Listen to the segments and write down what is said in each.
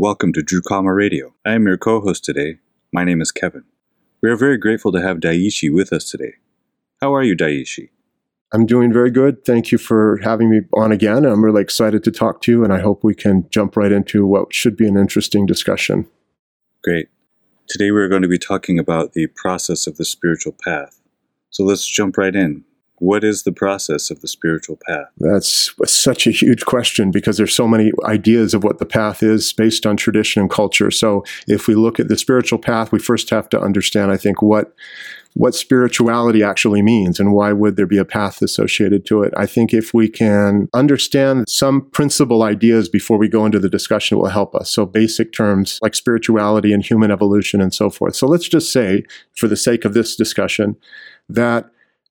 and welcome to Drukama Radio. I am your co host today. My name is Kevin. We are very grateful to have Daishi with us today. How are you, Daishi? I'm doing very good. Thank you for having me on again. I'm really excited to talk to you, and I hope we can jump right into what should be an interesting discussion. Great. Today we're going to be talking about the process of the spiritual path. So let's jump right in. What is the process of the spiritual path? That's such a huge question because there's so many ideas of what the path is based on tradition and culture. So if we look at the spiritual path, we first have to understand, I think, what what spirituality actually means and why would there be a path associated to it. I think if we can understand some principal ideas before we go into the discussion, it will help us. So basic terms like spirituality and human evolution and so forth. So let's just say, for the sake of this discussion, that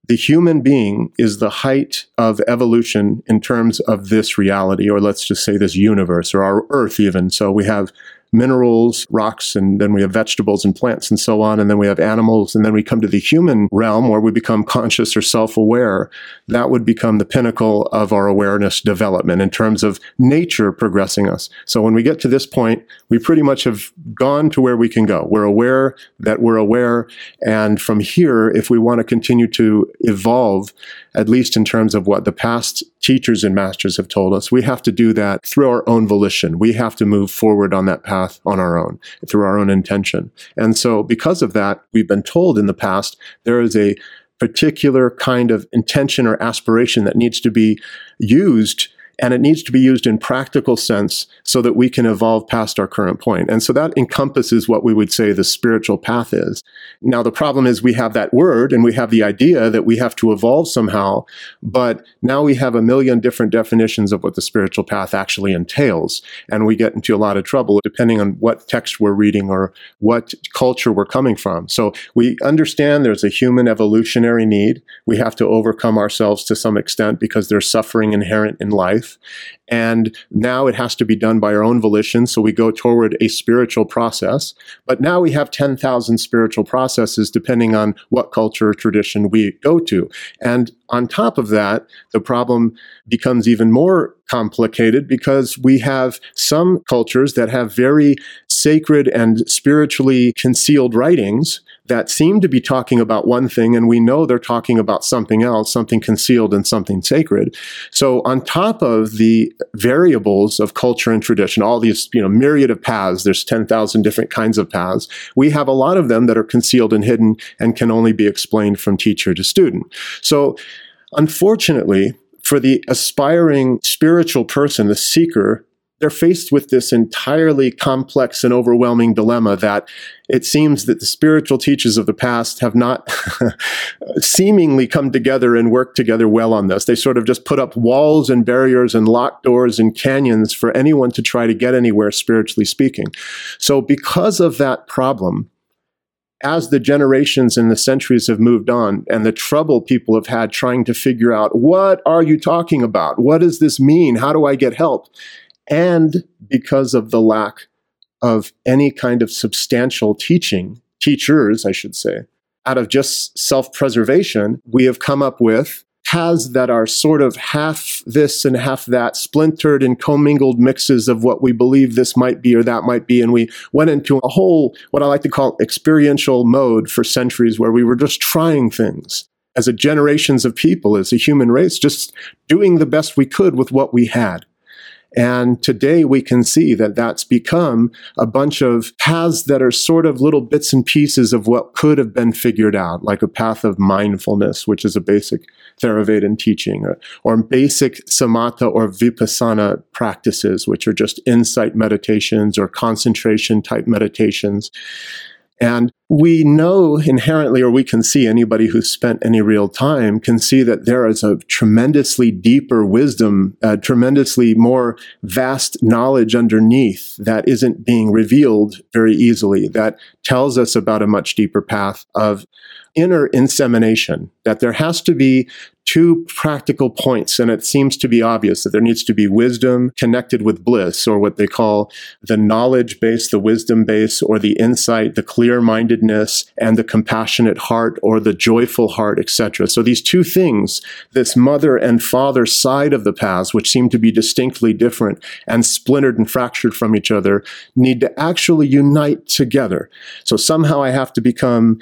the human being is the height of evolution in terms of this reality, or let's just say this universe, or our earth even. So we have minerals, rocks, and then we have vegetables and plants and so on. And then we have animals. And then we come to the human realm where we become conscious or self aware. That would become the pinnacle of our awareness development in terms of nature progressing us. So when we get to this point, we pretty much have gone to where we can go. We're aware that we're aware. And from here, if we want to continue to evolve, at least in terms of what the past teachers and masters have told us, we have to do that through our own volition. We have to move forward on that path on our own, through our own intention. And so, because of that, we've been told in the past there is a particular kind of intention or aspiration that needs to be used and it needs to be used in practical sense so that we can evolve past our current point. And so that encompasses what we would say the spiritual path is. Now, the problem is we have that word and we have the idea that we have to evolve somehow, but now we have a million different definitions of what the spiritual path actually entails. And we get into a lot of trouble depending on what text we're reading or what culture we're coming from. So we understand there's a human evolutionary need. We have to overcome ourselves to some extent because there's suffering inherent in life And now it has to be done by our own volition. So we go toward a spiritual process. But now we have 10,000 spiritual processes depending on what culture or tradition we go to. And on top of that, the problem becomes even more complicated because we have some cultures that have very sacred and spiritually concealed writings that seem to be talking about one thing, and we know they're talking about something else, something concealed and something sacred. So, on top of the variables of culture and tradition, all these you know myriad of paths, there's 10,000 different kinds of paths. We have a lot of them that are concealed and hidden and can only be explained from teacher to student. So, unfortunately, for the aspiring spiritual person, the seeker, they're faced with this entirely complex and overwhelming dilemma that it seems that the spiritual teachers of the past have not seemingly come together and worked together well on this. They sort of just put up walls and barriers and locked doors and canyons for anyone to try to get anywhere spiritually speaking. So because of that problem, as the generations and the centuries have moved on and the trouble people have had trying to figure out what are you talking about? What does this mean? How do I get help? And because of the lack of any kind of substantial teaching, teachers, I should say, out of just self preservation, we have come up with paths that are sort of half this and half that, splintered and commingled mixes of what we believe this might be or that might be. And we went into a whole, what I like to call experiential mode for centuries where we were just trying things as a generations of people, as a human race, just doing the best we could with what we had. And today we can see that that's become a bunch of paths that are sort of little bits and pieces of what could have been figured out, like a path of mindfulness, which is a basic Theravada teaching, or, or basic samatha or vipassana practices, which are just insight meditations or concentration type meditations. And we know inherently, or we can see anybody who's spent any real time can see that there is a tremendously deeper wisdom, a tremendously more vast knowledge underneath that isn't being revealed very easily, that tells us about a much deeper path of inner insemination, that there has to be two practical points, and it seems to be obvious that there needs to be wisdom connected with bliss, or what they call the knowledge base, the wisdom base, or the insight, the clear mindedness, and the compassionate heart or the joyful heart, etc. So these two things, this mother and father side of the paths, which seem to be distinctly different and splintered and fractured from each other, need to actually unite together. So somehow I have to become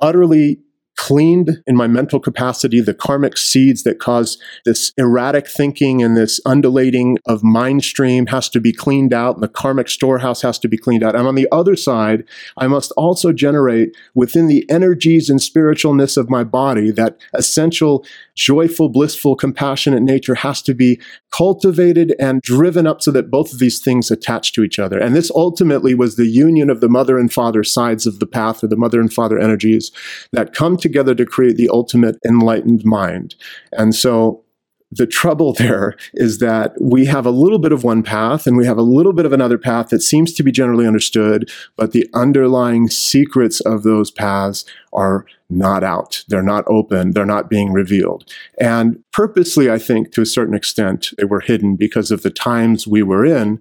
utterly cleaned in my mental capacity the karmic seeds that cause this erratic thinking and this undulating of mind stream has to be cleaned out. And the karmic storehouse has to be cleaned out. And on the other side i must also generate within the energies and spiritualness of my body that essential joyful blissful compassionate nature has to be cultivated and driven up so that both of these things attach to each other. And this ultimately was the union of the mother and father sides of the path or the mother and father energies that come to together to create the ultimate enlightened mind. And so the trouble there is that we have a little bit of one path and we have a little bit of another path that seems to be generally understood, but the underlying secrets of those paths are not out. They're not open. They're not being revealed. And purposely, I think to a certain extent, they were hidden because of the times we were in.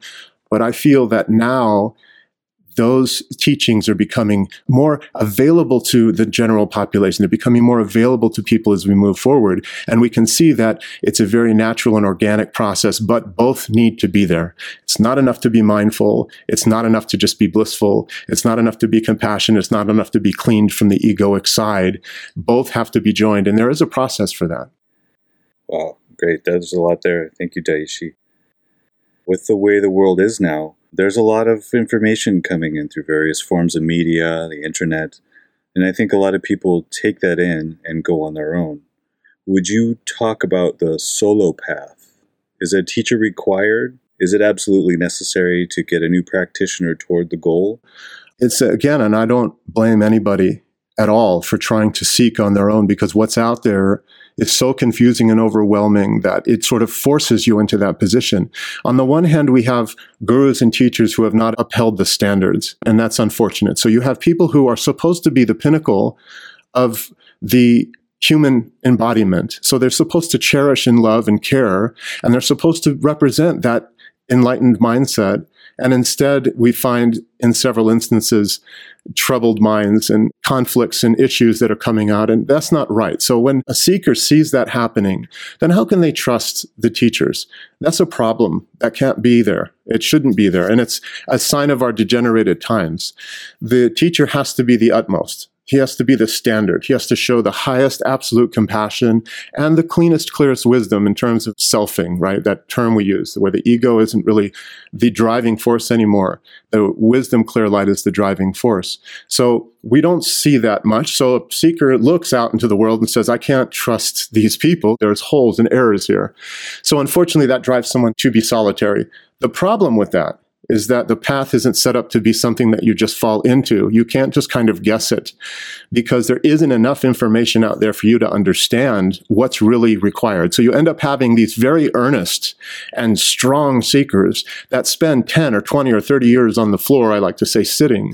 But I feel that now those teachings are becoming more available to the general population. They're becoming more available to people as we move forward. And we can see that it's a very natural and organic process, but both need to be there. It's not enough to be mindful. It's not enough to just be blissful. It's not enough to be compassionate. It's not enough to be cleaned from the egoic side. Both have to be joined. And there is a process for that. Wow, great. There's a lot there. Thank you, Daishi. With the way the world is now, there's a lot of information coming in through various forms of media, the internet, and I think a lot of people take that in and go on their own. Would you talk about the solo path? Is a teacher required? Is it absolutely necessary to get a new practitioner toward the goal? It's again, and I don't blame anybody at all for trying to seek on their own because what's out there is so confusing and overwhelming that it sort of forces you into that position. On the one hand, we have gurus and teachers who have not upheld the standards, and that's unfortunate. So you have people who are supposed to be the pinnacle of the human embodiment. So they're supposed to cherish and love and care, and they're supposed to represent that enlightened mindset. And instead, we find in several instances troubled minds and conflicts and issues that are coming out. And that's not right. So when a seeker sees that happening, then how can they trust the teachers? That's a problem. That can't be there. It shouldn't be there. And it's a sign of our degenerated times. The teacher has to be the utmost. He has to be the standard. He has to show the highest absolute compassion and the cleanest, clearest wisdom in terms of selfing, right? That term we use, where the ego isn't really the driving force anymore. The wisdom, clear light is the driving force. So we don't see that much. So a seeker looks out into the world and says, I can't trust these people. There's holes and errors here. So unfortunately, that drives someone to be solitary. The problem with that is that the path isn't set up to be something that you just fall into. You can't just kind of guess it because there isn't enough information out there for you to understand what's really required. So you end up having these very earnest and strong seekers that spend 10 or 20 or 30 years on the floor, I like to say sitting,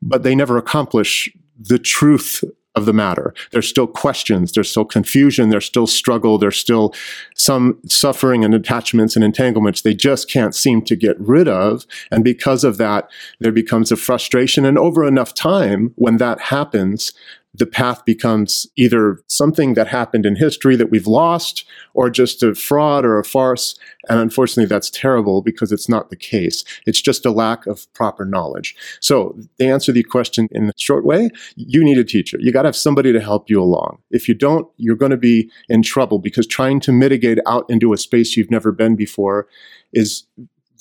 but they never accomplish the truth of the matter. There's still questions, there's still confusion, there's still struggle, there's still some suffering and attachments and entanglements they just can't seem to get rid of. And because of that, there becomes a frustration. And over enough time, when that happens, the path becomes either something that happened in history that we've lost or just a fraud or a farce. And unfortunately, that's terrible because it's not the case. It's just a lack of proper knowledge. So, to answer the question in a short way, you need a teacher. You got to have somebody to help you along. If you don't, you're going to be in trouble because trying to mitigate out into a space you've never been before is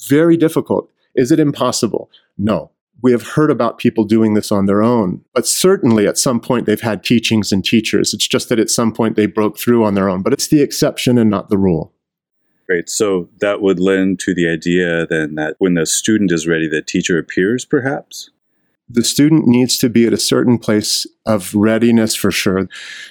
very difficult. Is it impossible? No we have heard about people doing this on their own, but certainly at some point they've had teachings and teachers. It's just that at some point they broke through on their own, but it's the exception and not the rule. Great. So that would lend to the idea then that when the student is ready, the teacher appears, perhaps? The student needs to be at a certain place of readiness for sure.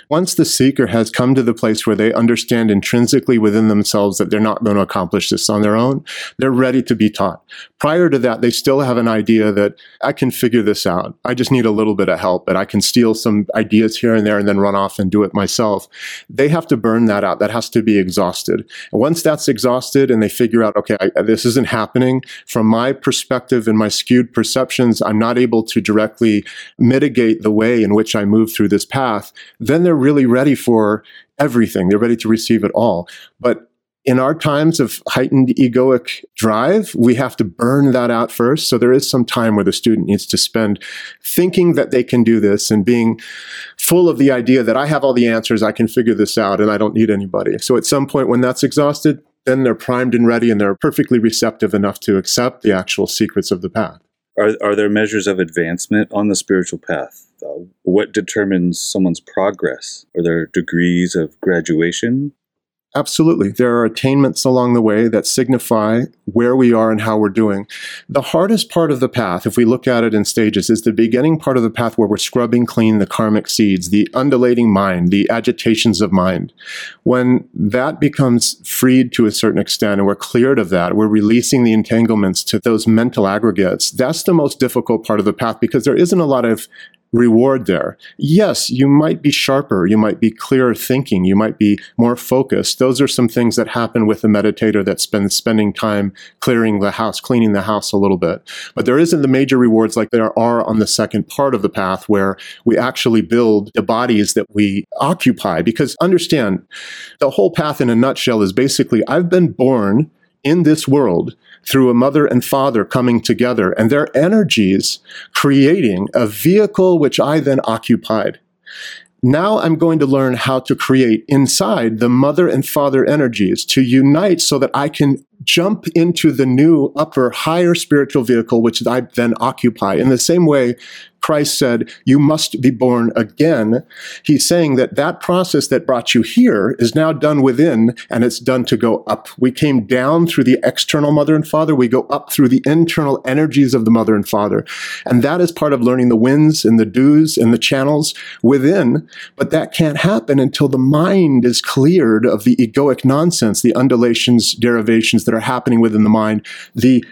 Once the seeker has come to the place where they understand intrinsically within themselves that they're not going to accomplish this on their own, they're ready to be taught. Prior to that, they still have an idea that I can figure this out. I just need a little bit of help, but I can steal some ideas here and there and then run off and do it myself. They have to burn that out. That has to be exhausted. And once that's exhausted and they figure out, okay, I, this isn't happening from my perspective and my skewed perceptions, I'm not able to directly mitigate the way in which I move through this path, then they're really ready for everything. They're ready to receive it all. But in our times of heightened egoic drive, we have to burn that out first. So there is some time where the student needs to spend thinking that they can do this and being full of the idea that I have all the answers, I can figure this out, and I don't need anybody. So at some point when that's exhausted, then they're primed and ready and they're perfectly receptive enough to accept the actual secrets of the path. Are, are there measures of advancement on the spiritual path? Uh, what determines someone's progress? Are there degrees of graduation? Absolutely. There are attainments along the way that signify where we are and how we're doing. The hardest part of the path, if we look at it in stages, is the beginning part of the path where we're scrubbing clean the karmic seeds, the undulating mind, the agitations of mind. When that becomes freed to a certain extent and we're cleared of that, we're releasing the entanglements to those mental aggregates. That's the most difficult part of the path because there isn't a lot of reward there. Yes, you might be sharper, you might be clearer thinking, you might be more focused. Those are some things that happen with a meditator that's been spending time clearing the house, cleaning the house a little bit. But there isn't the major rewards like there are on the second part of the path where we actually build the bodies that we occupy. Because understand, the whole path in a nutshell is basically I've been born in this world through a mother and father coming together and their energies creating a vehicle which I then occupied. Now I'm going to learn how to create inside the mother and father energies to unite so that I can jump into the new upper higher spiritual vehicle which I then occupy. In the same way Christ said, You must be born again. He's saying that that process that brought you here is now done within and it's done to go up. We came down through the external mother and father. We go up through the internal energies of the mother and father. And that is part of learning the winds and the dews and the channels within. But that can't happen until the mind is cleared of the egoic nonsense, the undulations, derivations that are happening within the mind, the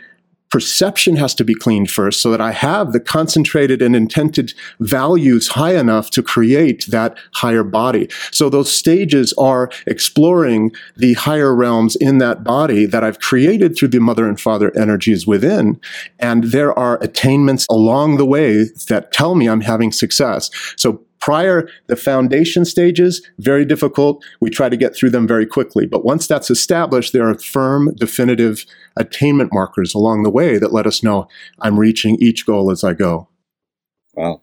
perception has to be cleaned first so that I have the concentrated and intended values high enough to create that higher body. So those stages are exploring the higher realms in that body that I've created through the mother and father energies within. And there are attainments along the way that tell me I'm having success. So Prior, the foundation stages, very difficult. We try to get through them very quickly. But once that's established, there are firm, definitive attainment markers along the way that let us know I'm reaching each goal as I go. Wow.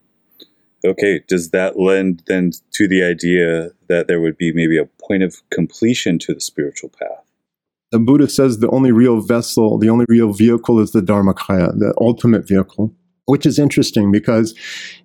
Okay, does that lend then to the idea that there would be maybe a point of completion to the spiritual path? The Buddha says the only real vessel, the only real vehicle is the Dharmakaya, the ultimate vehicle which is interesting because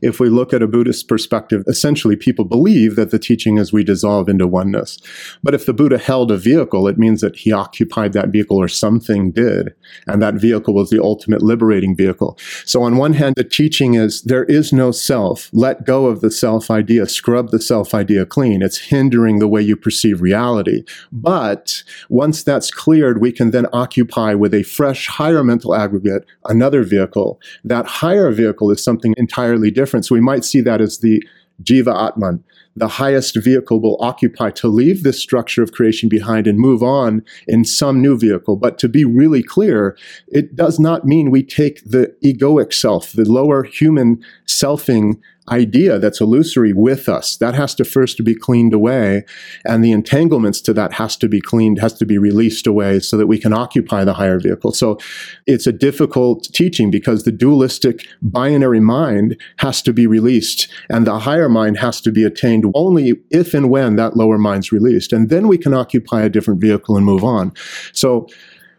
if we look at a Buddhist perspective, essentially people believe that the teaching is we dissolve into oneness. But if the Buddha held a vehicle, it means that he occupied that vehicle or something did. And that vehicle was the ultimate liberating vehicle. So on one hand, the teaching is there is no self. Let go of the self idea. Scrub the self idea clean. It's hindering the way you perceive reality. But once that's cleared, we can then occupy with a fresh, higher mental aggregate another vehicle. That higher vehicle is something entirely different. So we might see that as the Jiva Atman, the highest vehicle will occupy to leave this structure of creation behind and move on in some new vehicle. But to be really clear, it does not mean we take the egoic self, the lower human selfing idea that's illusory with us. That has to first be cleaned away. And the entanglements to that has to be cleaned, has to be released away so that we can occupy the higher vehicle. So it's a difficult teaching because the dualistic binary mind has to be released and the higher mind has to be attained only if and when that lower mind's released. And then we can occupy a different vehicle and move on. So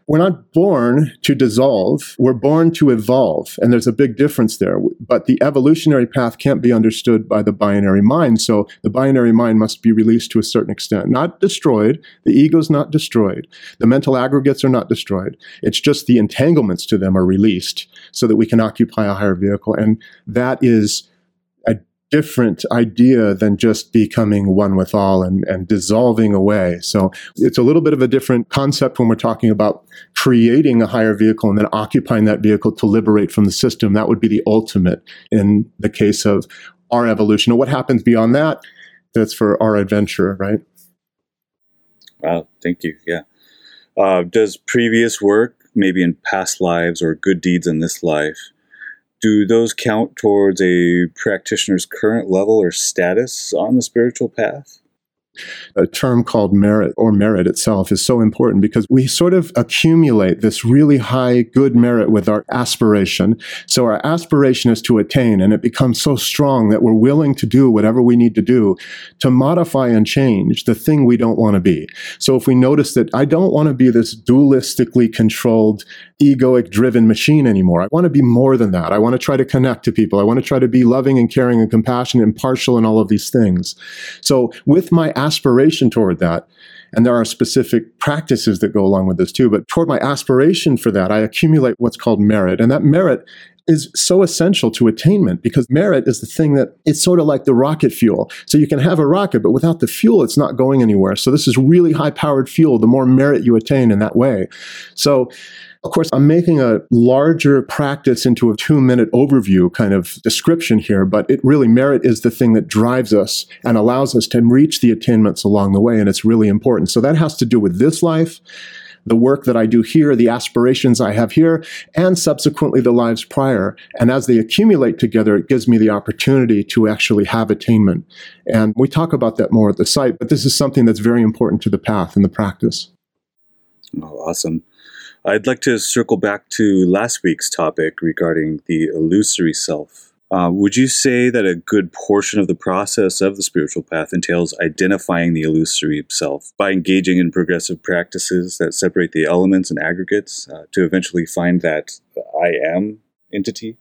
we're not born to dissolve, we're born to evolve. And there's a big difference there. But the evolutionary path can't be understood by the binary mind. So the binary mind must be released to a certain extent, not destroyed. The ego's not destroyed. The mental aggregates are not destroyed. It's just the entanglements to them are released so that we can occupy a higher vehicle. And that is different idea than just becoming one with all and, and dissolving away. So it's a little bit of a different concept when we're talking about creating a higher vehicle and then occupying that vehicle to liberate from the system. That would be the ultimate in the case of our evolution. And what happens beyond that, that's for our adventure, right? Wow, thank you. Yeah. Uh, does previous work, maybe in past lives or good deeds in this life, Do those count towards a practitioner's current level or status on the spiritual path? A term called merit or merit itself is so important because we sort of accumulate this really high good merit with our aspiration. So our aspiration is to attain and it becomes so strong that we're willing to do whatever we need to do to modify and change the thing we don't want to be. So if we notice that I don't want to be this dualistically controlled, egoic driven machine anymore. I want to be more than that. I want to try to connect to people. I want to try to be loving and caring and compassionate, and impartial and all of these things. So with my aspiration toward that. And there are specific practices that go along with this too. But toward my aspiration for that, I accumulate what's called merit. And that merit is so essential to attainment because merit is the thing that it's sort of like the rocket fuel. So you can have a rocket, but without the fuel, it's not going anywhere. So this is really high powered fuel, the more merit you attain in that way. So of course, I'm making a larger practice into a two minute overview kind of description here, but it really merit is the thing that drives us and allows us to reach the attainments along the way. And it's really important. So that has to do with this life the work that I do here, the aspirations I have here, and subsequently the lives prior. And as they accumulate together, it gives me the opportunity to actually have attainment. And we talk about that more at the site, but this is something that's very important to the path and the practice. Oh, awesome. I'd like to circle back to last week's topic regarding the illusory self. Uh, would you say that a good portion of the process of the spiritual path entails identifying the illusory self by engaging in progressive practices that separate the elements and aggregates uh, to eventually find that I am entity?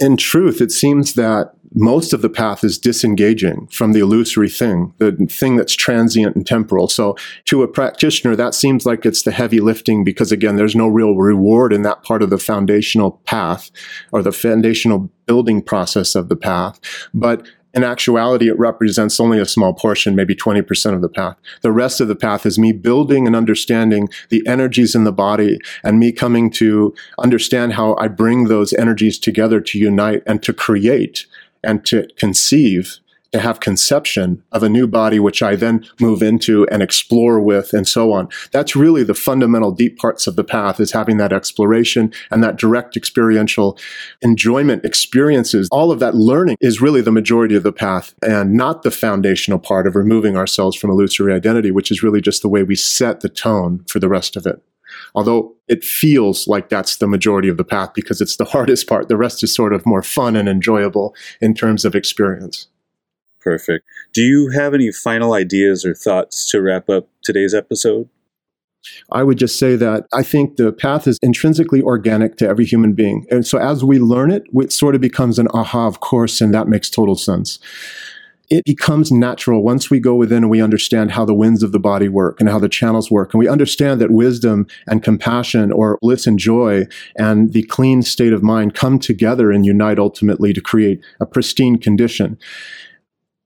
In truth, it seems that most of the path is disengaging from the illusory thing, the thing that's transient and temporal. So to a practitioner, that seems like it's the heavy lifting because again, there's no real reward in that part of the foundational path or the foundational building process of the path. But in actuality, it represents only a small portion, maybe 20% of the path. The rest of the path is me building and understanding the energies in the body and me coming to understand how I bring those energies together to unite and to create and to conceive to have conception of a new body, which I then move into and explore with and so on. That's really the fundamental deep parts of the path is having that exploration and that direct experiential enjoyment experiences. All of that learning is really the majority of the path and not the foundational part of removing ourselves from illusory identity, which is really just the way we set the tone for the rest of it. Although it feels like that's the majority of the path because it's the hardest part. The rest is sort of more fun and enjoyable in terms of experience. Perfect. Do you have any final ideas or thoughts to wrap up today's episode? I would just say that I think the path is intrinsically organic to every human being. And so as we learn it, it sort of becomes an aha, of course, and that makes total sense. It becomes natural once we go within and we understand how the winds of the body work and how the channels work. And we understand that wisdom and compassion or bliss and joy and the clean state of mind come together and unite ultimately to create a pristine condition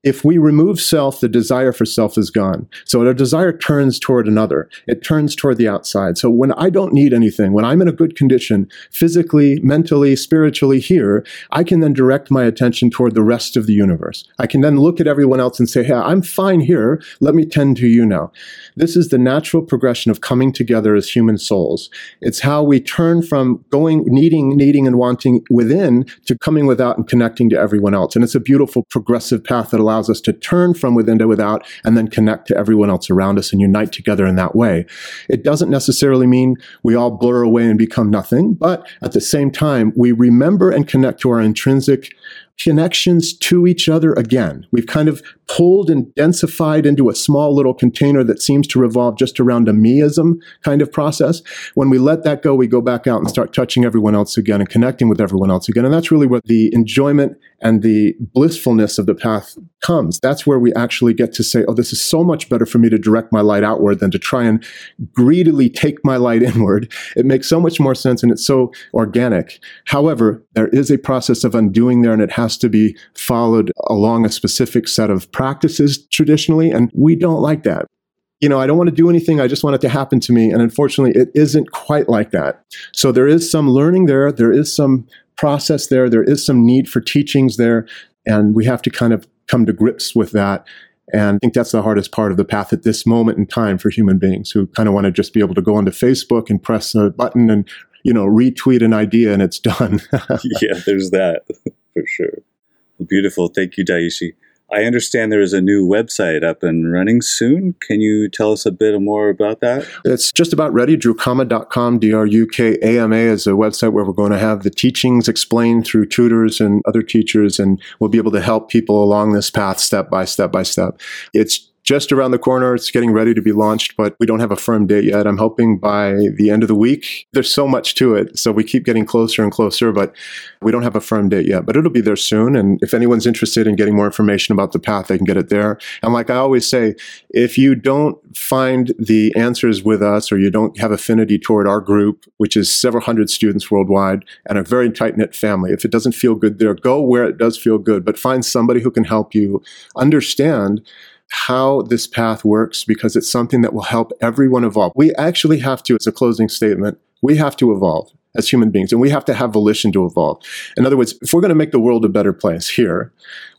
if we remove self, the desire for self is gone. So our desire turns toward another. It turns toward the outside. So when I don't need anything, when I'm in a good condition, physically, mentally, spiritually here, I can then direct my attention toward the rest of the universe. I can then look at everyone else and say, hey, I'm fine here. Let me tend to you now. This is the natural progression of coming together as human souls. It's how we turn from going, needing, needing and wanting within to coming without and connecting to everyone else. And it's a beautiful progressive path that allows allows us to turn from within to without and then connect to everyone else around us and unite together in that way. It doesn't necessarily mean we all blur away and become nothing, but at the same time, we remember and connect to our intrinsic connections to each other again. We've kind of pulled and densified into a small little container that seems to revolve just around a meism kind of process. When we let that go, we go back out and start touching everyone else again and connecting with everyone else again. And that's really what the enjoyment and the blissfulness of the path comes. That's where we actually get to say, oh, this is so much better for me to direct my light outward than to try and greedily take my light inward. It makes so much more sense and it's so organic. However, there is a process of undoing there and it has to be followed along a specific set of practices traditionally. And we don't like that you know, I don't want to do anything. I just want it to happen to me. And unfortunately, it isn't quite like that. So there is some learning there. There is some process there. There is some need for teachings there. And we have to kind of come to grips with that. And I think that's the hardest part of the path at this moment in time for human beings who kind of want to just be able to go onto Facebook and press a button and you know, retweet an idea and it's done. yeah, there's that for sure. Beautiful. Thank you, Daishi. I understand there is a new website up and running soon. Can you tell us a bit more about that? It's just about ready. Drukama.com, D R U K A M A is a website where we're going to have the teachings explained through tutors and other teachers, and we'll be able to help people along this path step by step by step. It's just around the corner. It's getting ready to be launched, but we don't have a firm date yet. I'm hoping by the end of the week. There's so much to it. So we keep getting closer and closer, but we don't have a firm date yet. But it'll be there soon. And if anyone's interested in getting more information about the path, they can get it there. And like I always say, if you don't find the answers with us or you don't have affinity toward our group, which is several hundred students worldwide and a very tight knit family, if it doesn't feel good there, go where it does feel good, but find somebody who can help you understand how this path works because it's something that will help everyone evolve. We actually have to, as a closing statement, we have to evolve as human beings, and we have to have volition to evolve. In other words, if we're going to make the world a better place here,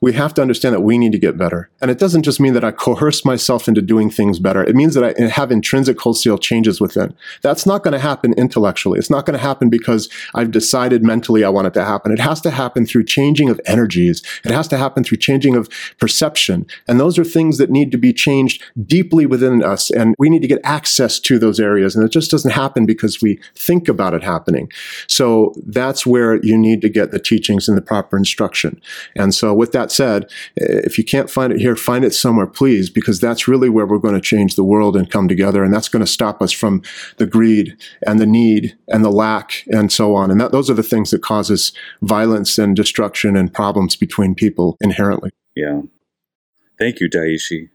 we have to understand that we need to get better. And it doesn't just mean that I coerce myself into doing things better. It means that I have intrinsic wholesale changes within. That's not going to happen intellectually. It's not going to happen because I've decided mentally I want it to happen. It has to happen through changing of energies. It has to happen through changing of perception. And those are things that need to be changed deeply within us. And we need to get access to those areas. And it just doesn't happen because we think about it happening. So that's where you need to get the teachings and the proper instruction. And so with that said, if you can't find it here, find it somewhere, please, because that's really where we're going to change the world and come together. And that's going to stop us from the greed and the need and the lack and so on. And that, those are the things that causes violence and destruction and problems between people inherently. Yeah. Thank you, Daishi.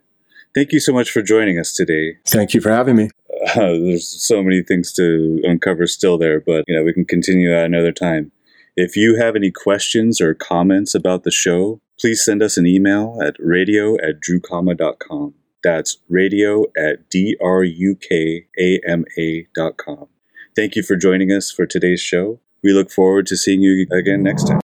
Thank you so much for joining us today. Thank you for having me. Uh, there's so many things to uncover still there, but you know we can continue at another time. If you have any questions or comments about the show, please send us an email at radio at drukama.com. That's radio at D-R-U-K-A-M-A dot com. Thank you for joining us for today's show. We look forward to seeing you again next time.